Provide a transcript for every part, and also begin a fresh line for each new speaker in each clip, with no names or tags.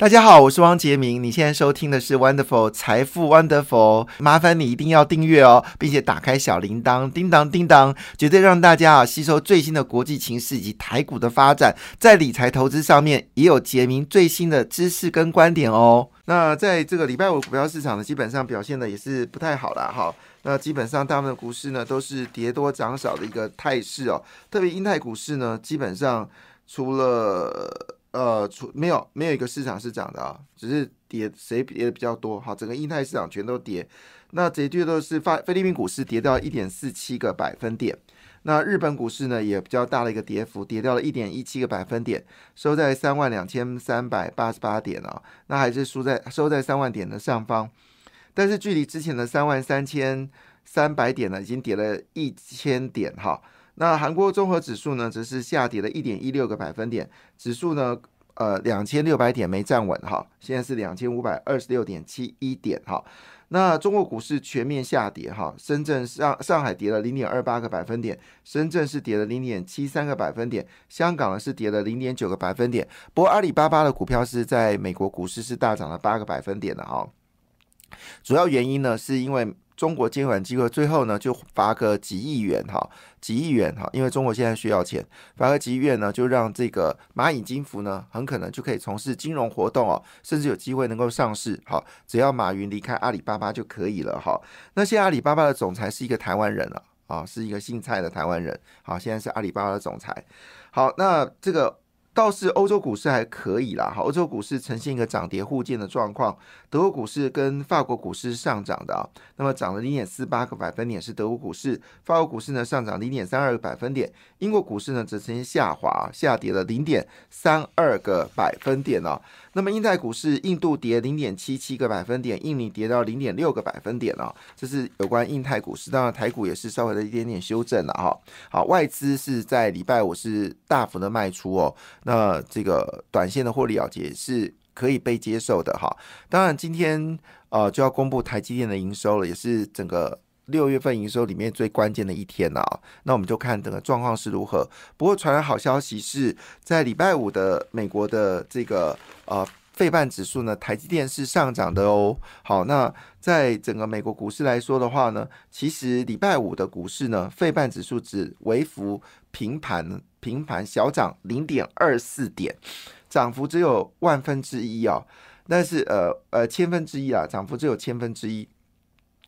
大家好，我是汪杰明。你现在收听的是 Wonderful 财富 Wonderful，麻烦你一定要订阅哦，并且打开小铃铛，叮当叮当，绝对让大家啊吸收最新的国际情势以及台股的发展，在理财投资上面也有杰明最新的知识跟观点哦。那在这个礼拜五股票市场呢，基本上表现的也是不太好了哈。那基本上大部分的股市呢都是跌多涨少的一个态势哦，特别英泰股市呢，基本上除了呃，除没有没有一个市场是涨的啊，只是跌谁跌的比较多？好，整个印太市场全都跌。那这些都是发菲律宾股市跌掉一点四七个百分点。那日本股市呢也比较大的一个跌幅，跌掉了一点一七个百分点，收在三万两千三百八十八点啊。那还是输在收在三万点的上方，但是距离之前的三万三千三百点呢，已经跌了一千点哈。那韩国综合指数呢，则是下跌了一点一六个百分点，指数呢，呃，两千六百点没站稳哈，现在是两千五百二十六点七一点哈。那中国股市全面下跌哈，深圳上上海跌了零点二八个百分点，深圳是跌了零点七三个百分点，香港呢是跌了零点九个百分点。不过阿里巴巴的股票是在美国股市是大涨了八个百分点的哈，主要原因呢是因为。中国监管机构最后呢，就罚个几亿元哈，几亿元哈，因为中国现在需要钱，罚个几亿元呢，就让这个蚂蚁金服呢，很可能就可以从事金融活动哦，甚至有机会能够上市。好，只要马云离开阿里巴巴就可以了哈。那现在阿里巴巴的总裁是一个台湾人了啊，是一个姓蔡的台湾人。好，现在是阿里巴巴的总裁。好，那这个。倒是欧洲股市还可以啦，哈，欧洲股市呈现一个涨跌互见的状况。德国股市跟法国股市上涨的啊，那么涨了零点四八个百分点是德国股市，法国股市呢上涨零点三二个百分点，英国股市呢则呈现下滑，下跌了零点三二个百分点哦。那么，印太股市，印度跌零点七七个百分点，印尼跌到零点六个百分点哦。这是有关印太股市。当然，台股也是稍微的一点点修正了哈。好，外资是在礼拜五是大幅的卖出哦。那这个短线的获利了结是可以被接受的哈。当然，今天呃就要公布台积电的营收了，也是整个。六月份营收里面最关键的一天啊，那我们就看整个状况是如何。不过传来好消息是在礼拜五的美国的这个呃费半指数呢，台积电是上涨的哦。好，那在整个美国股市来说的话呢，其实礼拜五的股市呢，费半指数只微幅平盘，平盘小涨零点二四点，涨幅只有万分之一啊。但是呃呃千分之一啊，涨幅只有千分之一。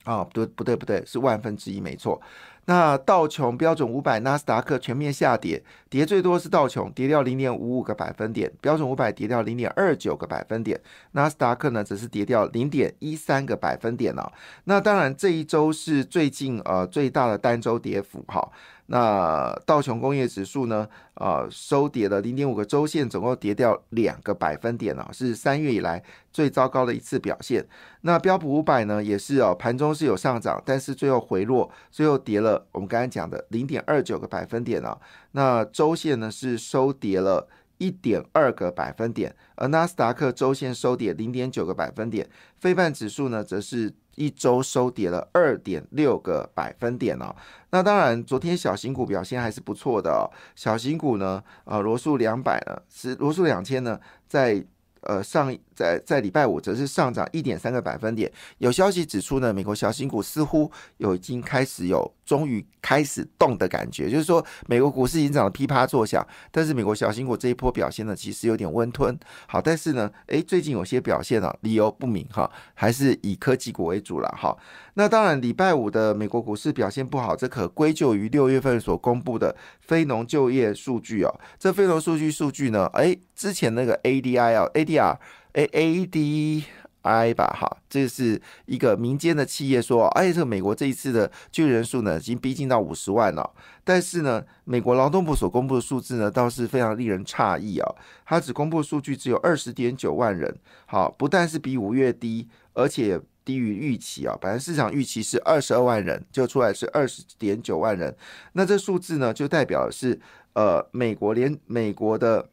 啊，不对，不对，不对，是万分之一，没错。那道琼标准五百、纳斯达克全面下跌，跌最多是道琼，跌掉零点五五个百分点；标准五百跌掉零点二九个百分点，纳斯达克呢只是跌掉零点一三个百分点了。那当然，这一周是最近呃最大的单周跌幅哈。那道琼工业指数呢？呃，收跌了零点五个周线，总共跌掉两个百分点啊，是三月以来最糟糕的一次表现。那标普五百呢，也是哦，盘中是有上涨，但是最后回落，最后跌了我们刚才讲的零点二九个百分点啊。那周线呢是收跌了。一点二个百分点，而纳斯达克周线收跌零点九个百分点，非半指数呢，则是一周收跌了二点六个百分点哦。那当然，昨天小型股表现还是不错的哦。小型股呢，呃，罗素两百呢，是罗素两千呢，在。呃，上在在礼拜五则是上涨一点三个百分点。有消息指出呢，美国小型股似乎有已经开始有终于开始动的感觉，就是说美国股市已经涨得噼啪作响，但是美国小型股这一波表现呢，其实有点温吞。好，但是呢，诶，最近有些表现啊，理由不明哈，还是以科技股为主了哈。那当然，礼拜五的美国股市表现不好，这可归咎于六月份所公布的非农就业数据哦。这非农数据数据呢，诶，之前那个 ADI 啊 A D R。，A A D I 吧，哈，这是一个民间的企业说，哎，这个美国这一次的就业人数呢，已经逼近到五十万了。但是呢，美国劳动部所公布的数字呢，倒是非常令人诧异啊。它只公布数据只有二十点九万人，好，不但是比五月低，而且低于预期啊。本来市场预期是二十二万人，就出来是二十点九万人。那这数字呢，就代表的是呃，美国连美国的。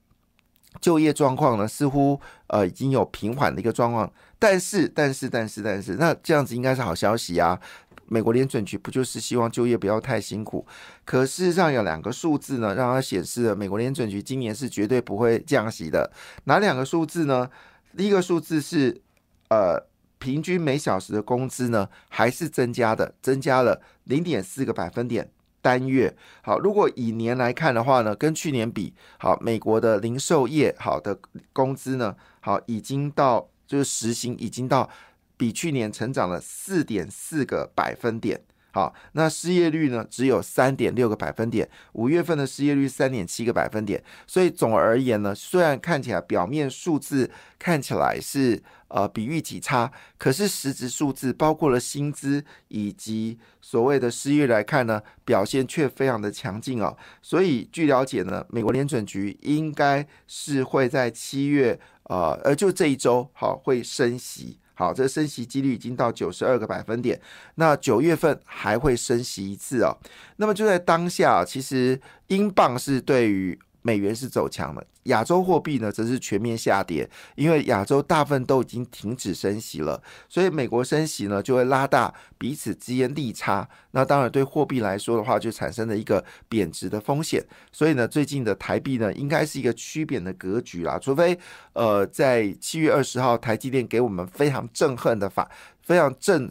就业状况呢，似乎呃已经有平缓的一个状况，但是但是但是但是，那这样子应该是好消息啊！美国联准局不就是希望就业不要太辛苦？可事实上有两个数字呢，让它显示了美国联准局今年是绝对不会降息的。哪两个数字呢？第一个数字是呃。平均每小时的工资呢，还是增加的，增加了零点四个百分点单月。好，如果以年来看的话呢，跟去年比，好，美国的零售业好的工资呢，好，已经到就是实行已经到比去年成长了四点四个百分点。好，那失业率呢，只有三点六个百分点，五月份的失业率三点七个百分点。所以总而言呢，虽然看起来表面数字看起来是。呃，比预期差，可是实质数字包括了薪资以及所谓的失业来看呢，表现却非常的强劲哦。所以据了解呢，美国联准局应该是会在七月，呃，呃，就这一周好会升息，好，这升息几率已经到九十二个百分点。那九月份还会升息一次哦。那么就在当下，其实英镑是对于。美元是走强了，亚洲货币呢则是全面下跌，因为亚洲大部分都已经停止升息了，所以美国升息呢就会拉大彼此之间利差，那当然对货币来说的话就产生了一个贬值的风险，所以呢最近的台币呢应该是一个趋贬的格局啦，除非呃在七月二十号台积电给我们非常震撼的法，非常振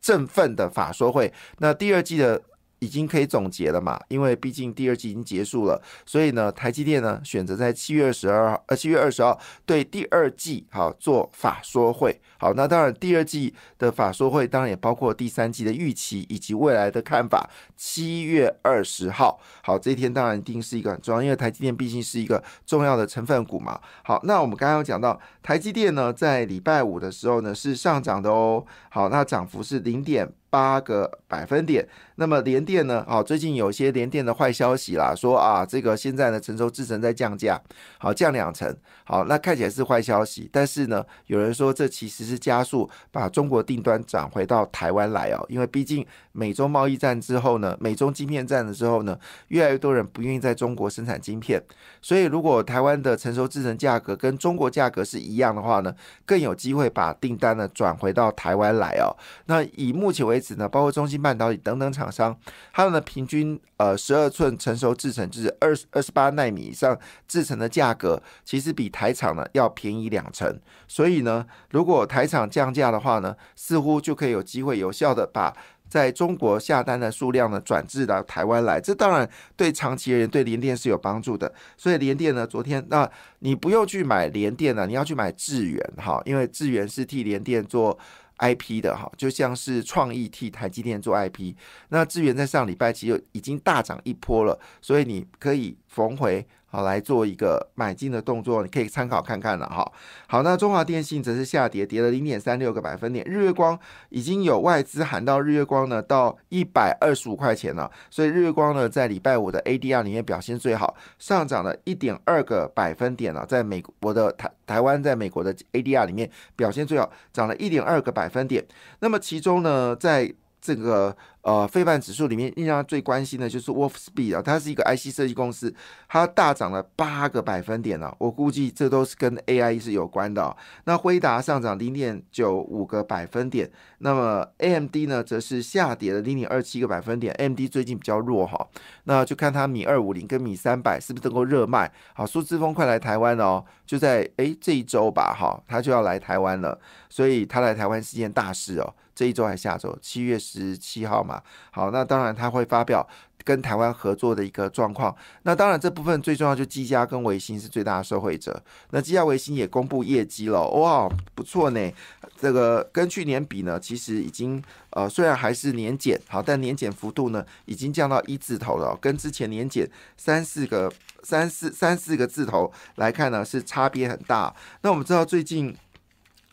振奋的法说会，那第二季的。已经可以总结了嘛？因为毕竟第二季已经结束了，所以呢，台积电呢选择在七月二十二号，呃，七月二十号对第二季好做法说会。好，那当然第二季的法说会当然也包括第三季的预期以及未来的看法。七月二十号，好，这一天当然一定是一个很重要，因为台积电毕竟是一个重要的成分股嘛。好，那我们刚刚有讲到台积电呢，在礼拜五的时候呢是上涨的哦。好，那涨幅是零点。八个百分点。那么联电呢？好，最近有些联电的坏消息啦，说啊，这个现在呢，成熟制程在降价，好降两成。好，那看起来是坏消息，但是呢，有人说这其实是加速把中国订单转回到台湾来哦，因为毕竟美中贸易战之后呢，美中晶片战的时候呢，越来越多人不愿意在中国生产晶片，所以如果台湾的成熟制程价格跟中国价格是一样的话呢，更有机会把订单呢转回到台湾来哦。那以目前为止呢，包括中芯半导体等等厂商，他们的平均呃十二寸成熟制程就是二二十八纳米以上制成的价格，其实比台厂呢要便宜两成。所以呢，如果台厂降价的话呢，似乎就可以有机会有效的把在中国下单的数量呢转至到台湾来。这当然对长期而言对联电是有帮助的。所以联电呢，昨天那你不用去买联电了，你要去买智源哈，因为智源是替联电做。I P 的哈，就像是创意替台积电做 I P，那资源在上礼拜其实已经大涨一波了，所以你可以逢回。好，来做一个买进的动作，你可以参考看看了哈。好，那中华电信则是下跌，跌了零点三六个百分点。日月光已经有外资喊到日月光呢，到一百二十五块钱了，所以日月光呢在礼拜五的 ADR 里面表现最好，上涨了一点二个百分点了。在美国的台台湾，在美国的 ADR 里面表现最好，涨了一点二个百分点。那么其中呢，在这个呃，非半指数里面，印象最关心的就是 Wolfspeed 啊，它是一个 IC 设计公司，它大涨了八个百分点了。我估计这都是跟 AI 是有关的。那辉达上涨零点九五个百分点，那么 AMD 呢，则是下跌了零点二七个百分点。AMD 最近比较弱哈，那就看它米二五零跟米三百是不是能够热卖。好，苏志峰快来台湾哦，就在诶这一周吧，哈，他就要来台湾了，所以他来台湾是件大事哦。这一周还下周，七月十七号好，那当然他会发表跟台湾合作的一个状况。那当然这部分最重要就积家跟维新是最大的受惠者。那积家维新也公布业绩了，哇，不错呢。这个跟去年比呢，其实已经呃虽然还是年减，好，但年减幅度呢已经降到一字头了，跟之前年减三四个三四三四个字头来看呢是差别很大。那我们知道最近。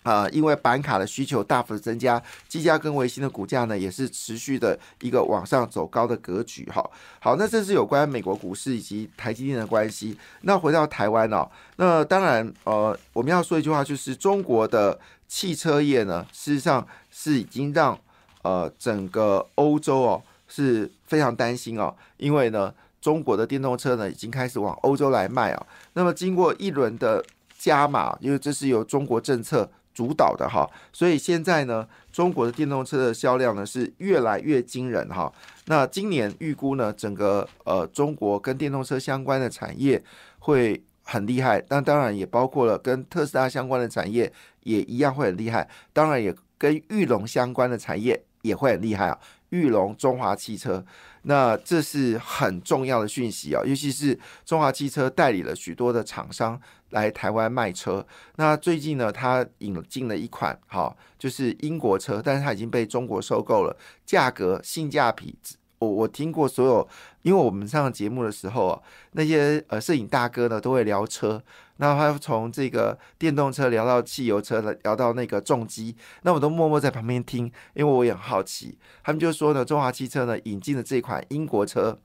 啊，因为板卡的需求大幅的增加，技嘉跟维新的股价呢也是持续的一个往上走高的格局。哈，好，那这是有关美国股市以及台积电的关系。那回到台湾哦，那当然，呃，我们要说一句话，就是中国的汽车业呢，事实上是已经让呃整个欧洲哦是非常担心哦，因为呢，中国的电动车呢已经开始往欧洲来卖啊。那么经过一轮的加码，因为这是由中国政策。主导的哈，所以现在呢，中国的电动车的销量呢是越来越惊人哈。那今年预估呢，整个呃中国跟电动车相关的产业会很厉害，那当然也包括了跟特斯拉相关的产业也一样会很厉害，当然也跟玉龙相关的产业也会很厉害啊。玉龙、中华汽车，那这是很重要的讯息啊，尤其是中华汽车代理了许多的厂商来台湾卖车。那最近呢，它引进了一款，哈，就是英国车，但是它已经被中国收购了，价格性价比。我我听过所有，因为我们上节目的时候啊，那些呃摄影大哥呢都会聊车，那他从这个电动车聊到汽油车，聊到那个重机，那我都默默在旁边听，因为我也很好奇。他们就说呢，中华汽车呢引进了这款英国车，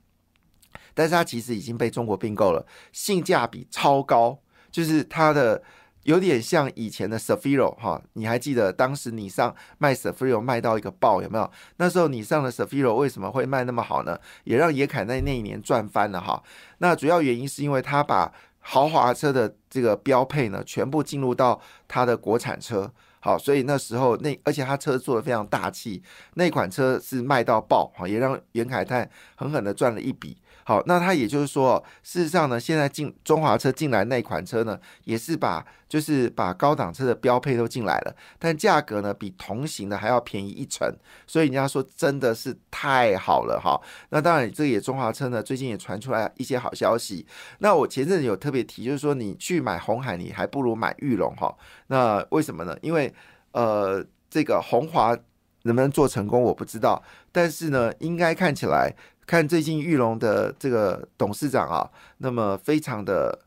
但是它其实已经被中国并购了，性价比超高，就是它的。有点像以前的 Safiro 哈，你还记得当时你上卖 Safiro 卖到一个爆有没有？那时候你上的 Safiro 为什么会卖那么好呢？也让野凯在那一年赚翻了哈。那主要原因是因为他把豪华车的这个标配呢，全部进入到他的国产车，好，所以那时候那而且他车做的非常大气，那款车是卖到爆，哈，也让袁凯泰狠狠的赚了一笔。好，那它也就是说，事实上呢，现在进中华车进来那款车呢，也是把就是把高档车的标配都进来了，但价格呢比同行的还要便宜一成，所以人家说真的是太好了哈。那当然，这也中华车呢最近也传出来一些好消息。那我前阵子有特别提，就是说你去买红海，你还不如买玉龙哈。那为什么呢？因为呃，这个红华能不能做成功我不知道，但是呢，应该看起来。看最近玉龙的这个董事长啊，那么非常的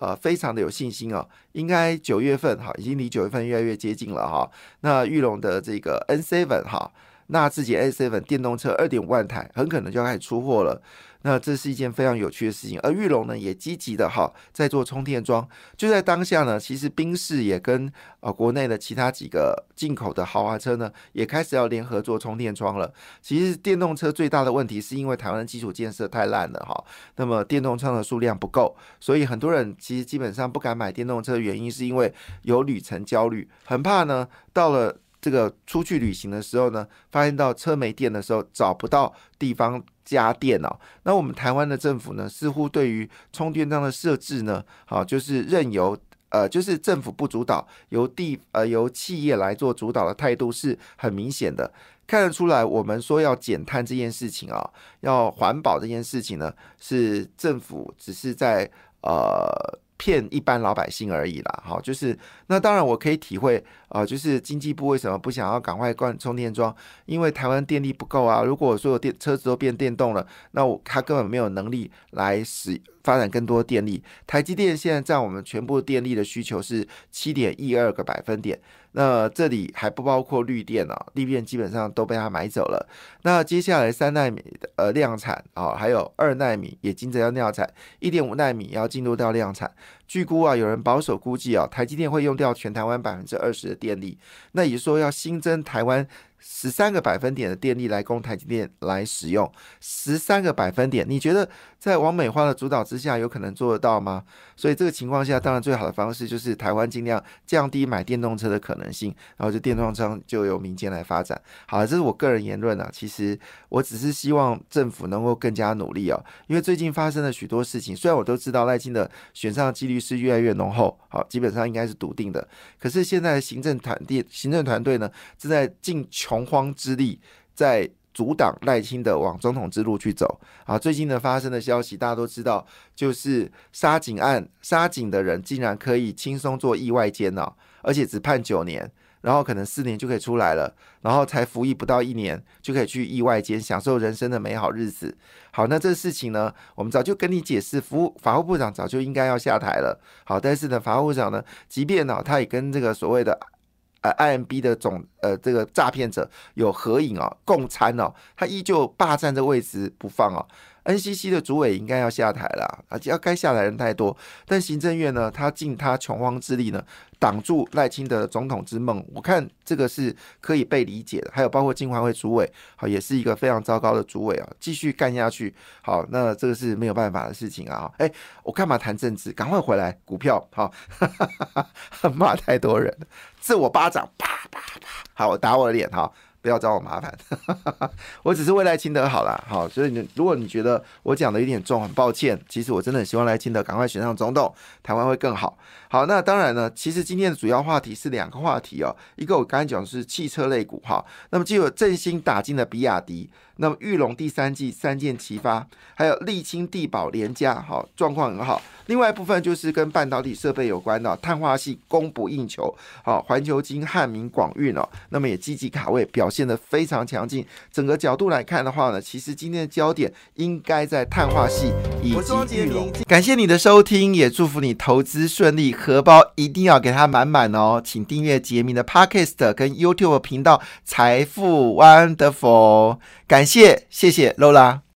呃非常的有信心啊，应该九月份哈，已经离九月份越来越接近了哈。那玉龙的这个 N Seven 哈，那自己 N Seven 电动车二点五万台，很可能就要开始出货了。那这是一件非常有趣的事情，而玉龙呢也积极的哈在做充电桩。就在当下呢，其实宾士也跟呃国内的其他几个进口的豪华车呢也开始要联合做充电桩了。其实电动车最大的问题是因为台湾的基础建设太烂了哈，那么电动车的数量不够，所以很多人其实基本上不敢买电动车原因是因为有旅程焦虑，很怕呢到了这个出去旅行的时候呢，发现到车没电的时候找不到地方。家电哦，那我们台湾的政府呢，似乎对于充电桩的设置呢，好就是任由呃，就是政府不主导，由地呃由企业来做主导的态度是很明显的，看得出来，我们说要减碳这件事情啊，要环保这件事情呢，是政府只是在呃。骗一般老百姓而已啦，好，就是那当然我可以体会啊，就是经济部为什么不想要赶快灌充电桩？因为台湾电力不够啊。如果所有电车子都变电动了，那我他根本没有能力来使发展更多电力。台积电现在占我们全部电力的需求是七点一二个百分点。那这里还不包括绿电啊，绿电基本上都被他买走了。那接下来三纳米呃量产啊，还有二纳米也接着要量产，一点五纳米要进入到量产。据估啊，有人保守估计啊，台积电会用掉全台湾百分之二十的电力，那也说要新增台湾。十三个百分点的电力来供台积电来使用，十三个百分点，你觉得在王美花的主导之下有可能做得到吗？所以这个情况下，当然最好的方式就是台湾尽量降低买电动车的可能性，然后就电动车就由民间来发展。好了，这是我个人言论啊。其实我只是希望政府能够更加努力哦，因为最近发生了许多事情，虽然我都知道赖清的选上的几率是越来越浓厚，好，基本上应该是笃定的。可是现在行政团队行政团队呢，正在尽穷荒之力，在阻挡赖清的往总统之路去走啊！最近的发生的消息，大家都知道，就是杀警案，杀警的人竟然可以轻松做意外监哦，而且只判九年，然后可能四年就可以出来了，然后才服役不到一年就可以去意外监享受人生的美好日子。好，那这事情呢，我们早就跟你解释，服务法务部长早就应该要下台了。好，但是呢，法务部长呢，即便呢，他也跟这个所谓的。IMB 的总呃这个诈骗者有合影啊，共餐哦，他依旧霸占这位置不放啊。NCC 的主委应该要下台了啊，要该下台人太多，但行政院呢，他尽他穷荒之力呢，挡住赖清德总统之梦，我看这个是可以被理解的。还有包括金环会主委，好，也是一个非常糟糕的主委啊，继续干下去，好，那这个是没有办法的事情啊。哎，我干嘛谈政治？赶快回来，股票好，骂太多人，自我巴掌，啪啪啪，好，我打我的脸哈。不要找我麻烦，我只是未来清德好了，好，所以你如果你觉得我讲的有点重，很抱歉，其实我真的很希望来青德赶快选上总统，台湾会更好。好，那当然呢，其实今天的主要话题是两个话题哦，一个我刚才讲的是汽车类股哈，那么就有振兴打进的比亚迪，那么玉龙第三季三箭齐发，还有沥青地保联家，好，状况很好。另外一部分就是跟半导体设备有关的，碳化系供不应求，好，环球金、汉明、广运哦，那么也积极卡位，表现的非常强劲。整个角度来看的话呢，其实今天的焦点应该在碳化系以及玉龙。感谢你的收听，也祝福你投资顺利，荷包一定要给它满满哦。请订阅杰明的 Podcast 跟 YouTube 频道财富 Wonderful，谢，谢谢 Lola。